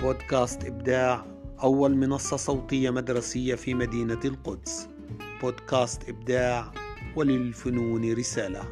بودكاست إبداع أول منصة صوتية مدرسية في مدينة القدس. بودكاست إبداع وللفنون رسالة.